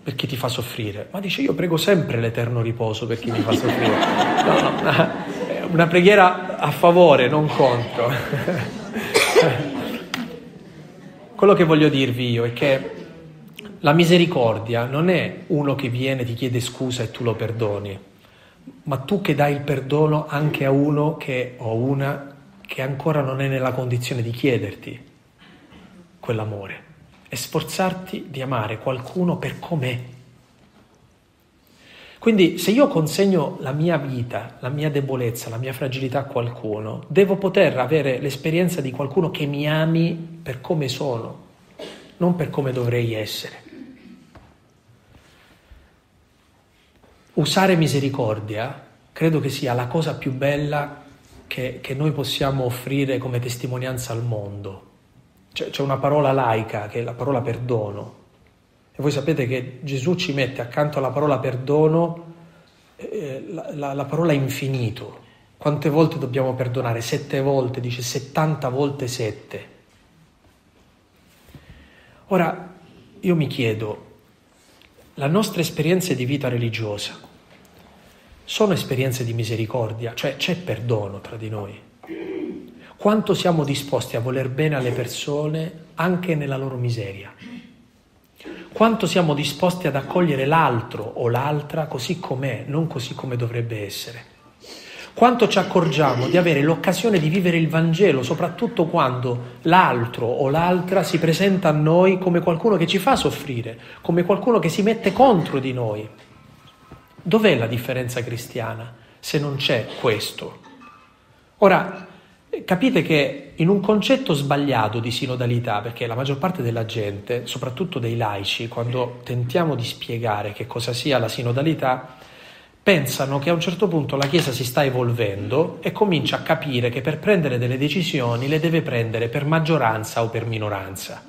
per chi ti fa soffrire, ma dice io prego sempre l'eterno riposo per chi mi fa soffrire. No, no, una, preghiera a favore, non contro. Quello che voglio dirvi io è che la misericordia non è uno che viene, ti chiede scusa e tu lo perdoni, ma tu che dai il perdono anche a uno che, o una che ancora non è nella condizione di chiederti quell'amore e sforzarti di amare qualcuno per com'è. Quindi se io consegno la mia vita, la mia debolezza, la mia fragilità a qualcuno, devo poter avere l'esperienza di qualcuno che mi ami per come sono, non per come dovrei essere. Usare misericordia credo che sia la cosa più bella che, che noi possiamo offrire come testimonianza al mondo c'è, c'è una parola laica che è la parola perdono. E voi sapete che Gesù ci mette accanto alla parola perdono eh, la, la, la parola infinito. Quante volte dobbiamo perdonare? Sette volte, dice 70 volte sette. Ora, io mi chiedo, la nostra esperienza di vita religiosa sono esperienze di misericordia, cioè c'è perdono tra di noi quanto siamo disposti a voler bene alle persone anche nella loro miseria. Quanto siamo disposti ad accogliere l'altro o l'altra così com'è, non così come dovrebbe essere. Quanto ci accorgiamo di avere l'occasione di vivere il Vangelo, soprattutto quando l'altro o l'altra si presenta a noi come qualcuno che ci fa soffrire, come qualcuno che si mette contro di noi. Dov'è la differenza cristiana se non c'è questo? Ora, Capite che in un concetto sbagliato di sinodalità, perché la maggior parte della gente, soprattutto dei laici, quando tentiamo di spiegare che cosa sia la sinodalità, pensano che a un certo punto la Chiesa si sta evolvendo e comincia a capire che per prendere delle decisioni le deve prendere per maggioranza o per minoranza.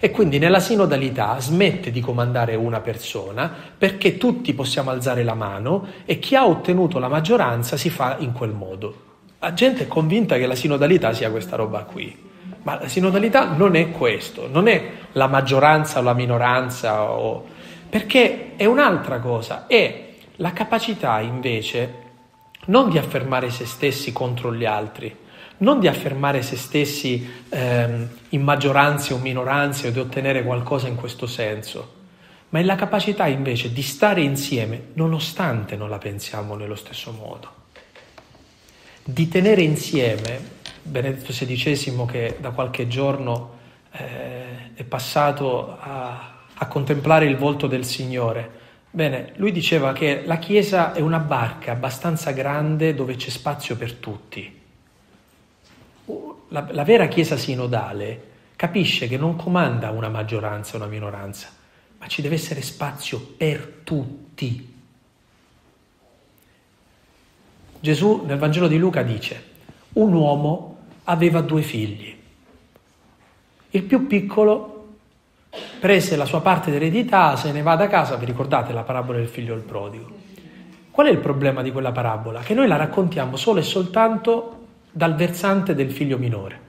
E quindi nella sinodalità smette di comandare una persona perché tutti possiamo alzare la mano e chi ha ottenuto la maggioranza si fa in quel modo. La gente è convinta che la sinodalità sia questa roba qui, ma la sinodalità non è questo, non è la maggioranza o la minoranza, o... perché è un'altra cosa, è la capacità invece non di affermare se stessi contro gli altri, non di affermare se stessi ehm, in maggioranze o minoranze o di ottenere qualcosa in questo senso, ma è la capacità invece di stare insieme nonostante non la pensiamo nello stesso modo. Di tenere insieme, Benedetto XVI che da qualche giorno eh, è passato a, a contemplare il volto del Signore, Bene, lui diceva che la Chiesa è una barca abbastanza grande dove c'è spazio per tutti. La, la, vera Chiesa sinodale capisce che non comanda una maggioranza una minoranza, ma ci deve essere spazio per tutti. Gesù nel Vangelo di Luca dice, un uomo aveva due figli. Il più piccolo prese la sua parte d'eredità, se ne va da casa, vi ricordate la parabola del figlio del prodigo? Qual è il problema di quella parabola? Che noi la raccontiamo solo e soltanto dal versante del figlio minore.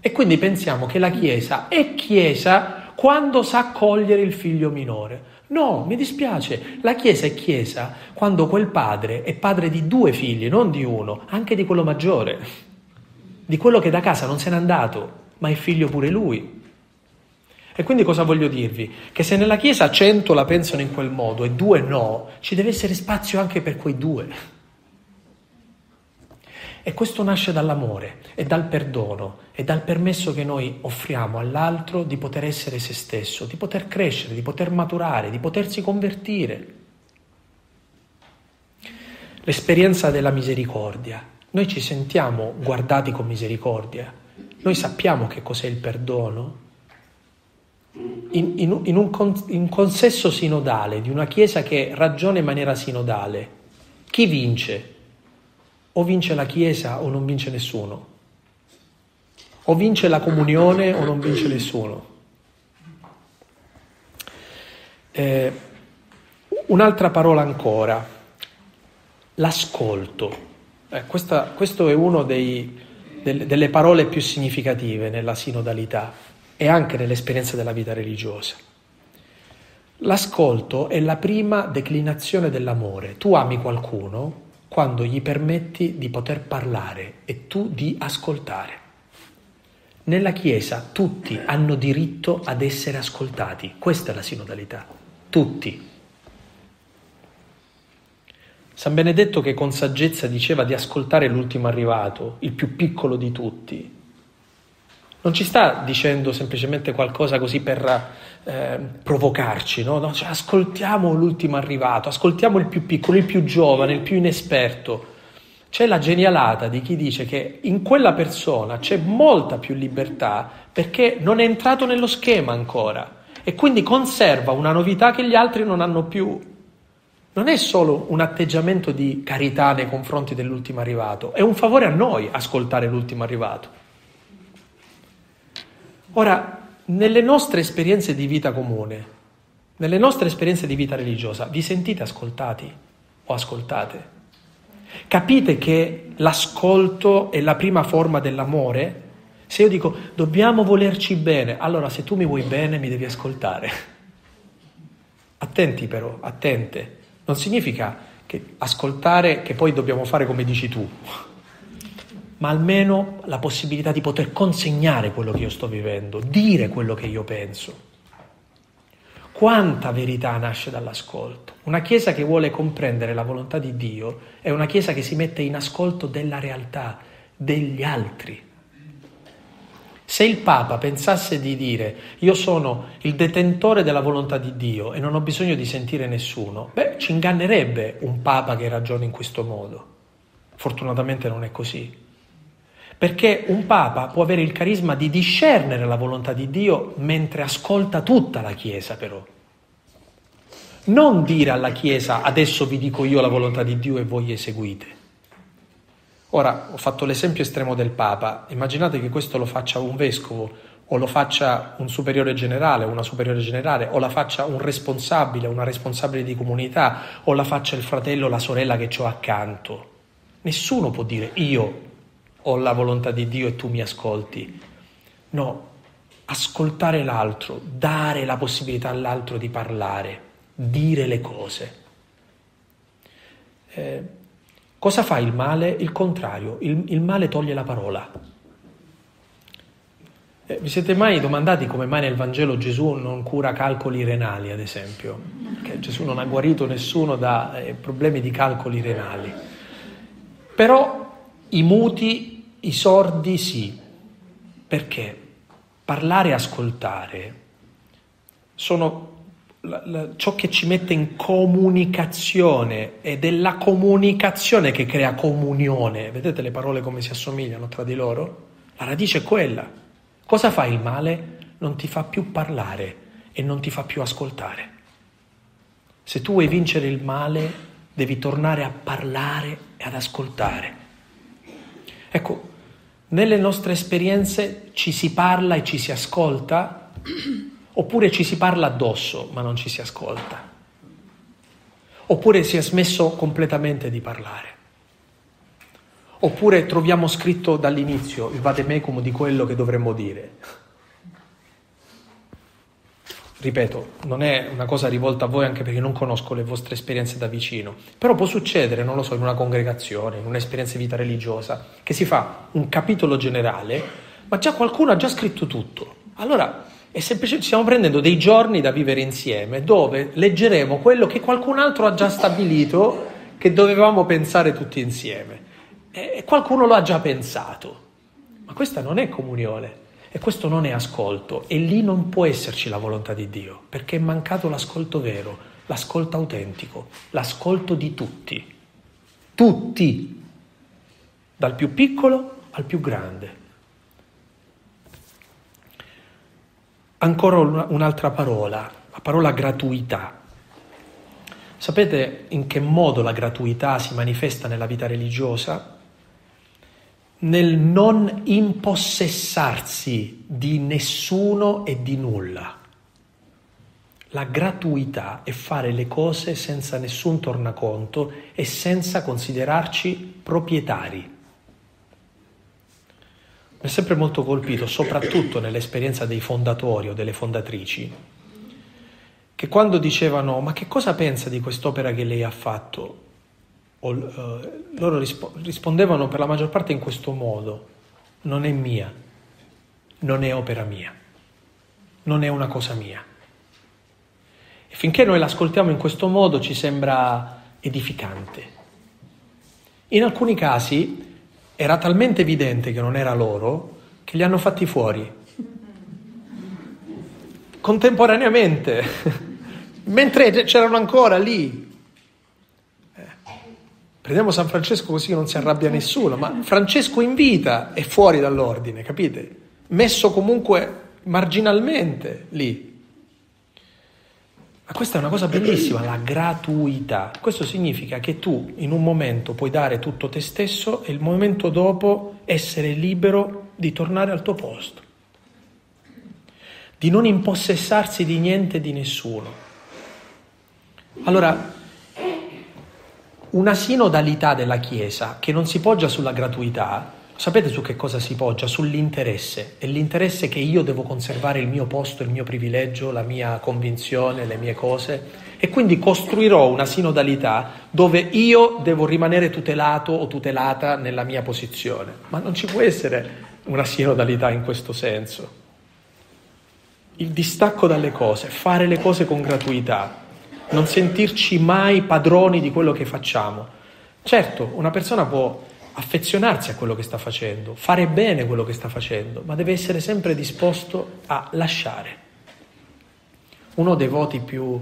E quindi pensiamo che la Chiesa è Chiesa quando sa accogliere il figlio minore. No, mi dispiace, la Chiesa è Chiesa quando quel padre è padre di due figli, non di uno, anche di quello maggiore, di quello che da casa non se n'è andato, ma è figlio pure lui. E quindi cosa voglio dirvi? Che se nella Chiesa cento la pensano in quel modo e due no, ci deve essere spazio anche per quei due. E questo nasce dall'amore e dal perdono e dal permesso che noi offriamo all'altro di poter essere se stesso, di poter crescere, di poter maturare, di potersi convertire. L'esperienza della misericordia. Noi ci sentiamo guardati con misericordia. Noi sappiamo che cos'è il perdono, in, in, in, un, in consesso sinodale, di una Chiesa che ragiona in maniera sinodale, chi vince? O vince la Chiesa o non vince nessuno. O vince la comunione o non vince nessuno. Eh, un'altra parola ancora, l'ascolto. Eh, questa, questo è una delle parole più significative nella sinodalità e anche nell'esperienza della vita religiosa. L'ascolto è la prima declinazione dell'amore. Tu ami qualcuno quando gli permetti di poter parlare e tu di ascoltare. Nella Chiesa tutti hanno diritto ad essere ascoltati, questa è la sinodalità, tutti. San Benedetto che con saggezza diceva di ascoltare l'ultimo arrivato, il più piccolo di tutti, non ci sta dicendo semplicemente qualcosa così per eh, provocarci, no? no cioè, ascoltiamo l'ultimo arrivato, ascoltiamo il più piccolo, il più giovane, il più inesperto. C'è la genialata di chi dice che in quella persona c'è molta più libertà perché non è entrato nello schema ancora e quindi conserva una novità che gli altri non hanno più. Non è solo un atteggiamento di carità nei confronti dell'ultimo arrivato, è un favore a noi ascoltare l'ultimo arrivato. Ora, nelle nostre esperienze di vita comune, nelle nostre esperienze di vita religiosa, vi sentite ascoltati o ascoltate? Capite che l'ascolto è la prima forma dell'amore? Se io dico dobbiamo volerci bene, allora se tu mi vuoi bene mi devi ascoltare. Attenti però, attente. Non significa che ascoltare che poi dobbiamo fare come dici tu ma almeno la possibilità di poter consegnare quello che io sto vivendo, dire quello che io penso. Quanta verità nasce dall'ascolto? Una Chiesa che vuole comprendere la volontà di Dio è una Chiesa che si mette in ascolto della realtà, degli altri. Se il Papa pensasse di dire io sono il detentore della volontà di Dio e non ho bisogno di sentire nessuno, beh, ci ingannerebbe un Papa che ragiona in questo modo. Fortunatamente non è così. Perché un Papa può avere il carisma di discernere la volontà di Dio mentre ascolta tutta la Chiesa però. Non dire alla Chiesa adesso vi dico io la volontà di Dio e voi eseguite. Ora ho fatto l'esempio estremo del Papa, immaginate che questo lo faccia un vescovo o lo faccia un superiore generale, una superiore generale, o la faccia un responsabile, una responsabile di comunità, o la faccia il fratello o la sorella che ho accanto. Nessuno può dire io ho la volontà di Dio e tu mi ascolti. No, ascoltare l'altro, dare la possibilità all'altro di parlare, dire le cose. Eh, cosa fa il male? Il contrario, il, il male toglie la parola. Eh, vi siete mai domandati come mai nel Vangelo Gesù non cura calcoli renali, ad esempio? Che Gesù non ha guarito nessuno da eh, problemi di calcoli renali. Però i muti, i sordi sì. Perché? Parlare e ascoltare sono la, la, ciò che ci mette in comunicazione ed è la comunicazione che crea comunione. Vedete le parole come si assomigliano tra di loro? La radice è quella. Cosa fa il male? Non ti fa più parlare e non ti fa più ascoltare. Se tu vuoi vincere il male, devi tornare a parlare e ad ascoltare. Ecco, nelle nostre esperienze ci si parla e ci si ascolta Oppure ci si parla addosso ma non ci si ascolta. Oppure si è smesso completamente di parlare. Oppure troviamo scritto dall'inizio il vademecum di quello che dovremmo dire. Ripeto, non è una cosa rivolta a voi anche perché non conosco le vostre esperienze da vicino, però può succedere, non lo so, in una congregazione, in un'esperienza di vita religiosa, che si fa un capitolo generale, ma già qualcuno ha già scritto tutto. Allora e semplicemente stiamo prendendo dei giorni da vivere insieme dove leggeremo quello che qualcun altro ha già stabilito che dovevamo pensare tutti insieme. E qualcuno lo ha già pensato. Ma questa non è comunione e questo non è ascolto e lì non può esserci la volontà di Dio perché è mancato l'ascolto vero, l'ascolto autentico, l'ascolto di tutti. Tutti, dal più piccolo al più grande. Ancora un'altra parola, la parola gratuità. Sapete in che modo la gratuità si manifesta nella vita religiosa? Nel non impossessarsi di nessuno e di nulla. La gratuità è fare le cose senza nessun tornaconto e senza considerarci proprietari. Mi è sempre molto colpito, soprattutto nell'esperienza dei fondatori o delle fondatrici, che quando dicevano ma che cosa pensa di quest'opera che lei ha fatto, o, uh, loro rispo- rispondevano per la maggior parte in questo modo, non è mia, non è opera mia, non è una cosa mia. E finché noi l'ascoltiamo in questo modo ci sembra edificante. In alcuni casi era talmente evidente che non era loro che li hanno fatti fuori. Contemporaneamente, mentre c'erano ancora lì. Prendiamo San Francesco così che non si arrabbia nessuno, ma Francesco in vita è fuori dall'ordine, capite? Messo comunque marginalmente lì. Ma questa è una cosa bellissima, la gratuità. Questo significa che tu in un momento puoi dare tutto te stesso e il momento dopo essere libero di tornare al tuo posto, di non impossessarsi di niente e di nessuno. Allora, una sinodalità della Chiesa che non si poggia sulla gratuità Sapete su che cosa si poggia? Sull'interesse. È l'interesse che io devo conservare il mio posto, il mio privilegio, la mia convinzione, le mie cose. E quindi costruirò una sinodalità dove io devo rimanere tutelato o tutelata nella mia posizione. Ma non ci può essere una sinodalità in questo senso. Il distacco dalle cose, fare le cose con gratuità, non sentirci mai padroni di quello che facciamo. Certo, una persona può affezionarsi a quello che sta facendo, fare bene quello che sta facendo, ma deve essere sempre disposto a lasciare. Uno dei voti più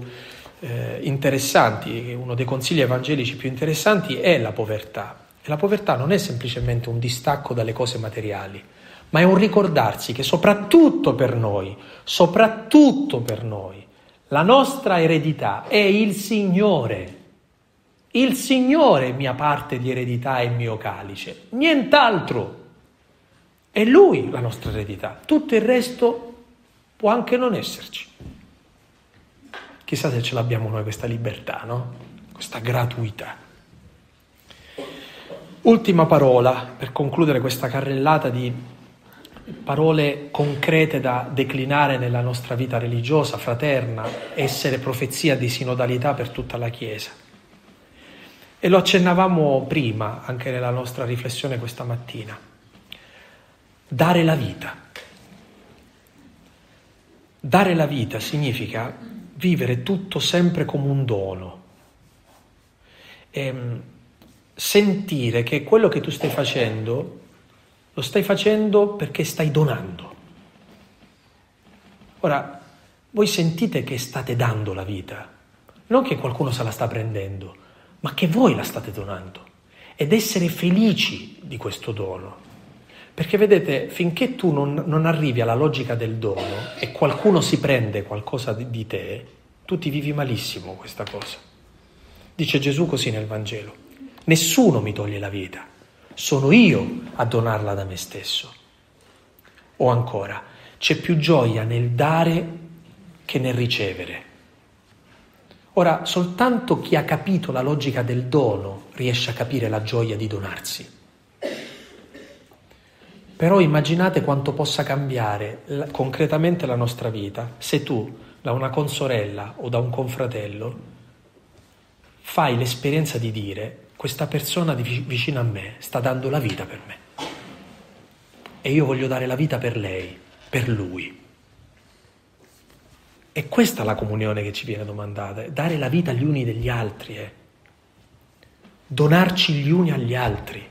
eh, interessanti, uno dei consigli evangelici più interessanti è la povertà. E la povertà non è semplicemente un distacco dalle cose materiali, ma è un ricordarsi che soprattutto per noi, soprattutto per noi, la nostra eredità è il Signore. Il Signore è mia parte di eredità e mio calice, nient'altro. È Lui la nostra eredità, tutto il resto può anche non esserci. Chissà se ce l'abbiamo noi questa libertà, no? Questa gratuità. Ultima parola per concludere questa carrellata di parole concrete da declinare nella nostra vita religiosa, fraterna, essere profezia di sinodalità per tutta la Chiesa. E lo accennavamo prima, anche nella nostra riflessione questa mattina. Dare la vita. Dare la vita significa vivere tutto sempre come un dono. E ehm, sentire che quello che tu stai facendo lo stai facendo perché stai donando. Ora, voi sentite che state dando la vita, non che qualcuno se la sta prendendo, ma che voi la state donando ed essere felici di questo dono. Perché vedete, finché tu non, non, arrivi alla logica del dono e qualcuno si prende qualcosa di, di te, tu ti vivi malissimo questa cosa. Dice Gesù così nel Vangelo. Nessuno mi toglie la vita, sono io a donarla da me stesso. O ancora, c'è più gioia nel dare che nel ricevere. Ora, soltanto chi ha capito la logica del dono riesce a capire la gioia di donarsi. Però immaginate quanto possa cambiare concretamente la nostra vita se tu, da una consorella o da un confratello, fai l'esperienza di dire questa persona vicino a me sta dando la vita per me e io voglio dare la vita per lei, per lui. E questa è la comunione che ci viene domandata, dare la vita agli uni degli altri, eh. donarci gli uni agli altri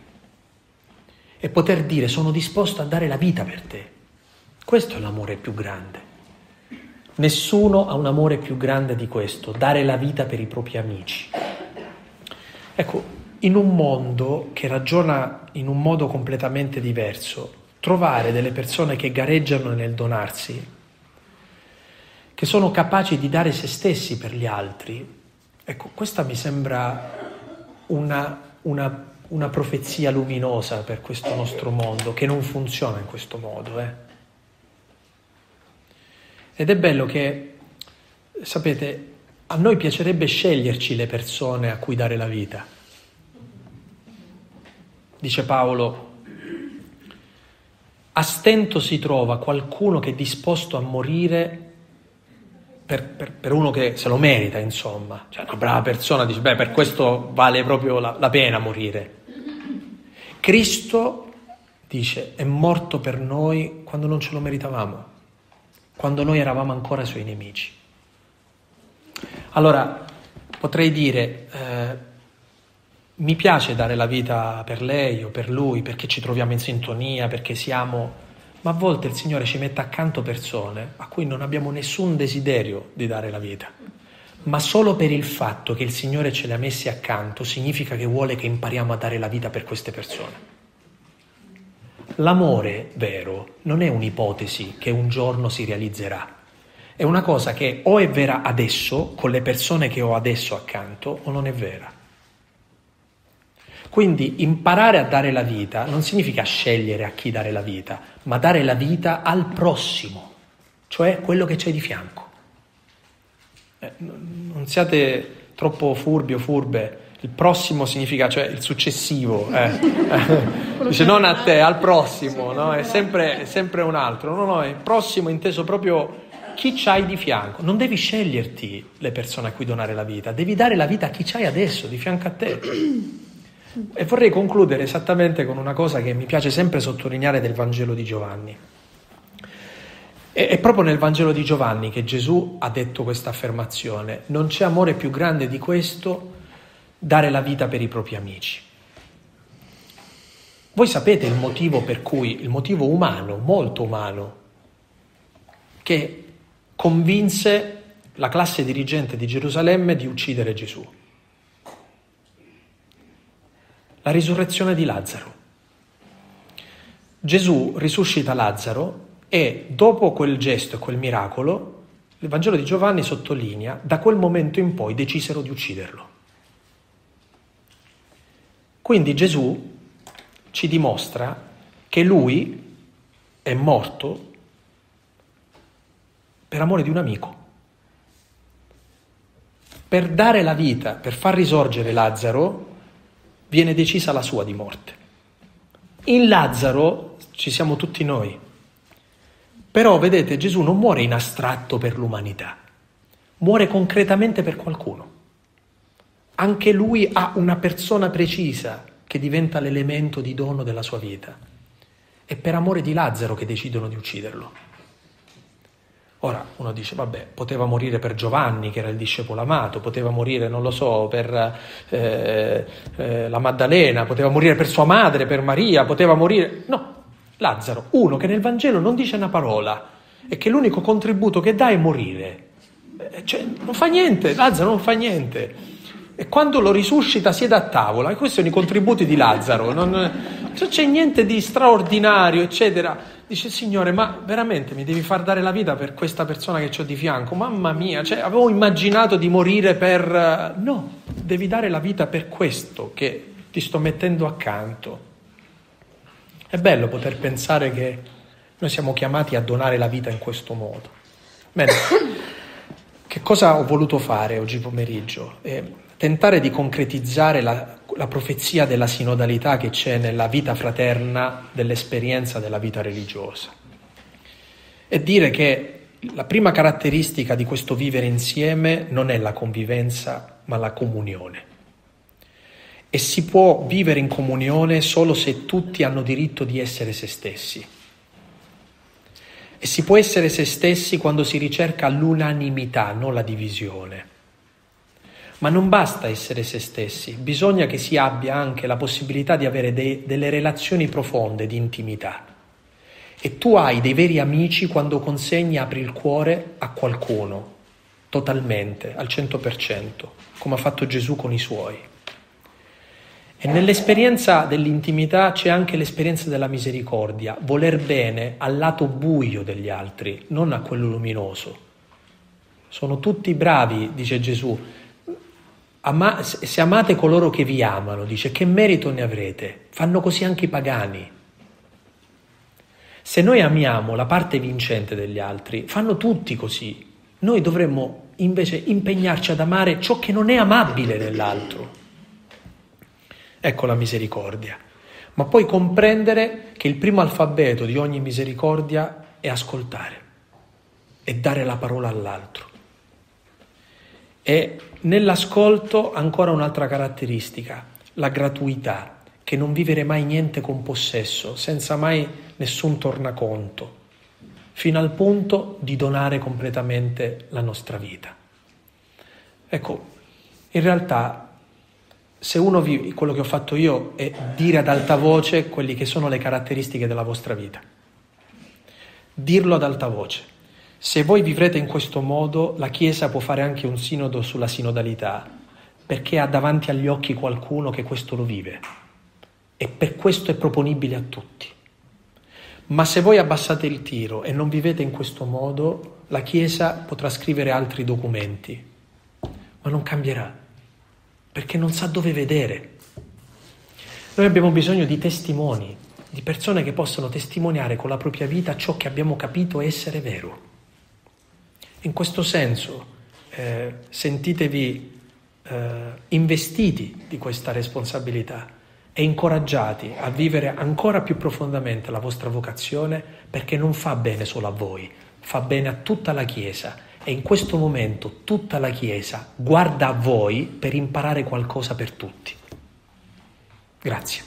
e poter dire sono disposto a dare la vita per te. Questo è l'amore più grande. Nessuno ha un amore più grande di questo, dare la vita per i propri amici. Ecco, in un mondo che ragiona in un modo completamente diverso, trovare delle persone che gareggiano nel donarsi, che sono capaci di dare se stessi per gli altri, ecco, questa mi sembra una, una una profezia luminosa per questo nostro mondo, che non funziona in questo modo. Eh. Ed è bello che, sapete, a noi piacerebbe sceglierci le persone a cui dare la vita. Dice Paolo, a stento si trova qualcuno che è disposto a morire per, per, per, uno che se lo merita, insomma. Cioè, una brava persona dice, beh, per questo vale proprio la, la pena morire. Cristo, dice, è morto per noi quando non ce lo meritavamo, quando noi eravamo ancora suoi nemici. Allora, potrei dire, eh, mi piace dare la vita per lei o per lui, perché ci troviamo in sintonia, perché siamo... Ma a volte il Signore ci mette accanto persone a cui non abbiamo nessun desiderio di dare la vita ma solo per il fatto che il Signore ce le ha messi accanto significa che vuole che impariamo a dare la vita per queste persone. L'amore vero non è un'ipotesi che un giorno si realizzerà, è una cosa che o è vera adesso, con le persone che ho adesso accanto, o non è vera. Quindi imparare a dare la vita non significa scegliere a chi dare la vita, ma dare la vita al prossimo, cioè quello che c'è di fianco. Eh, non siate troppo furbi o furbe, il prossimo significa, cioè il successivo, eh. dice non a te, al prossimo, no? è, sempre, è sempre un altro, no, no, il prossimo inteso proprio chi c'hai di fianco, non devi sceglierti le persone a cui donare la vita, devi dare la vita a chi c'hai adesso, di fianco a te. E vorrei concludere esattamente con una cosa che mi piace sempre sottolineare del Vangelo di Giovanni. È proprio nel Vangelo di Giovanni che Gesù ha detto questa affermazione. Non c'è amore più grande di questo, dare la vita per i propri amici. Voi sapete il motivo per cui, il motivo umano, molto umano, che convinse la classe dirigente di Gerusalemme di uccidere Gesù. La risurrezione di Lazzaro. Gesù risuscita Lazzaro e dopo quel gesto e quel miracolo, il Vangelo di Giovanni sottolinea, da quel momento in poi decisero di ucciderlo. Quindi Gesù ci dimostra che lui è morto per amore di un amico. Per dare la vita, per far risorgere Lazzaro, viene decisa la sua di morte. In Lazzaro ci siamo tutti noi. Però vedete, Gesù non muore in astratto per l'umanità, muore concretamente per qualcuno. Anche lui ha una persona precisa che diventa l'elemento di dono della sua vita. È per amore di Lazzaro che decidono di ucciderlo. Ora uno dice, vabbè, poteva morire per Giovanni, che era il discepolo amato, poteva morire, non lo so, per eh, eh, la Maddalena, poteva morire per sua madre, per Maria, poteva morire... No, Lazzaro, uno che nel Vangelo non dice una parola e che l'unico contributo che dà è morire. Eh, cioè, non fa niente, Lazzaro non fa niente. E quando lo risuscita siede a tavola, e questi sono i contributi di Lazzaro, non, non c'è niente di straordinario, eccetera. Dice, Signore, ma veramente mi devi far dare la vita per questa persona che ho di fianco? Mamma mia, cioè, avevo immaginato di morire per... No, devi dare la vita per questo che ti sto mettendo accanto. È bello poter pensare che noi siamo chiamati a donare la vita in questo modo. Bene, che cosa ho voluto fare oggi pomeriggio? Eh, tentare di concretizzare la, la profezia della sinodalità che c'è nella vita fraterna dell'esperienza della vita religiosa. E dire che la prima caratteristica di questo vivere insieme non è la convivenza, ma la comunione. E si può vivere in comunione solo se tutti hanno diritto di essere se stessi. E si può essere se stessi quando si ricerca l'unanimità, non la divisione. Ma non basta essere se stessi, bisogna che si abbia anche la possibilità di avere de- delle relazioni profonde di intimità. E tu hai dei veri amici quando consegni, apri il cuore a qualcuno, totalmente, al 100%, come ha fatto Gesù con i suoi. E nell'esperienza dell'intimità c'è anche l'esperienza della misericordia, voler bene al lato buio degli altri, non a quello luminoso. Sono tutti bravi, dice Gesù, Ama- se amate coloro che vi amano, dice, che merito ne avrete? Fanno così anche i pagani. Se noi amiamo la parte vincente degli altri, fanno tutti così. Noi dovremmo invece impegnarci ad amare ciò che non è amabile nell'altro. Ecco la misericordia. Ma poi comprendere che il primo alfabeto di ogni misericordia è ascoltare e dare la parola all'altro. E nell'ascolto ancora un'altra caratteristica, la gratuità, che non vivere mai niente con possesso, senza mai nessun tornaconto, fino al punto di donare completamente la nostra vita. Ecco, in realtà se uno vive, quello che ho fatto io è dire ad alta voce quelle che sono le caratteristiche della vostra vita. Dirlo ad alta voce. Se voi vivrete in questo modo, la Chiesa può fare anche un sinodo sulla sinodalità, perché ha davanti agli occhi qualcuno che questo lo vive e per questo è proponibile a tutti. Ma se voi abbassate il tiro e non vivete in questo modo, la Chiesa potrà scrivere altri documenti, ma non cambierà, perché non sa dove vedere. Noi abbiamo bisogno di testimoni, di persone che possano testimoniare con la propria vita ciò che abbiamo capito essere vero. In questo senso eh, sentitevi eh, investiti di questa responsabilità e incoraggiati a vivere ancora più profondamente la vostra vocazione perché non fa bene solo a voi, fa bene a tutta la Chiesa e in questo momento tutta la Chiesa guarda a voi per imparare qualcosa per tutti. Grazie.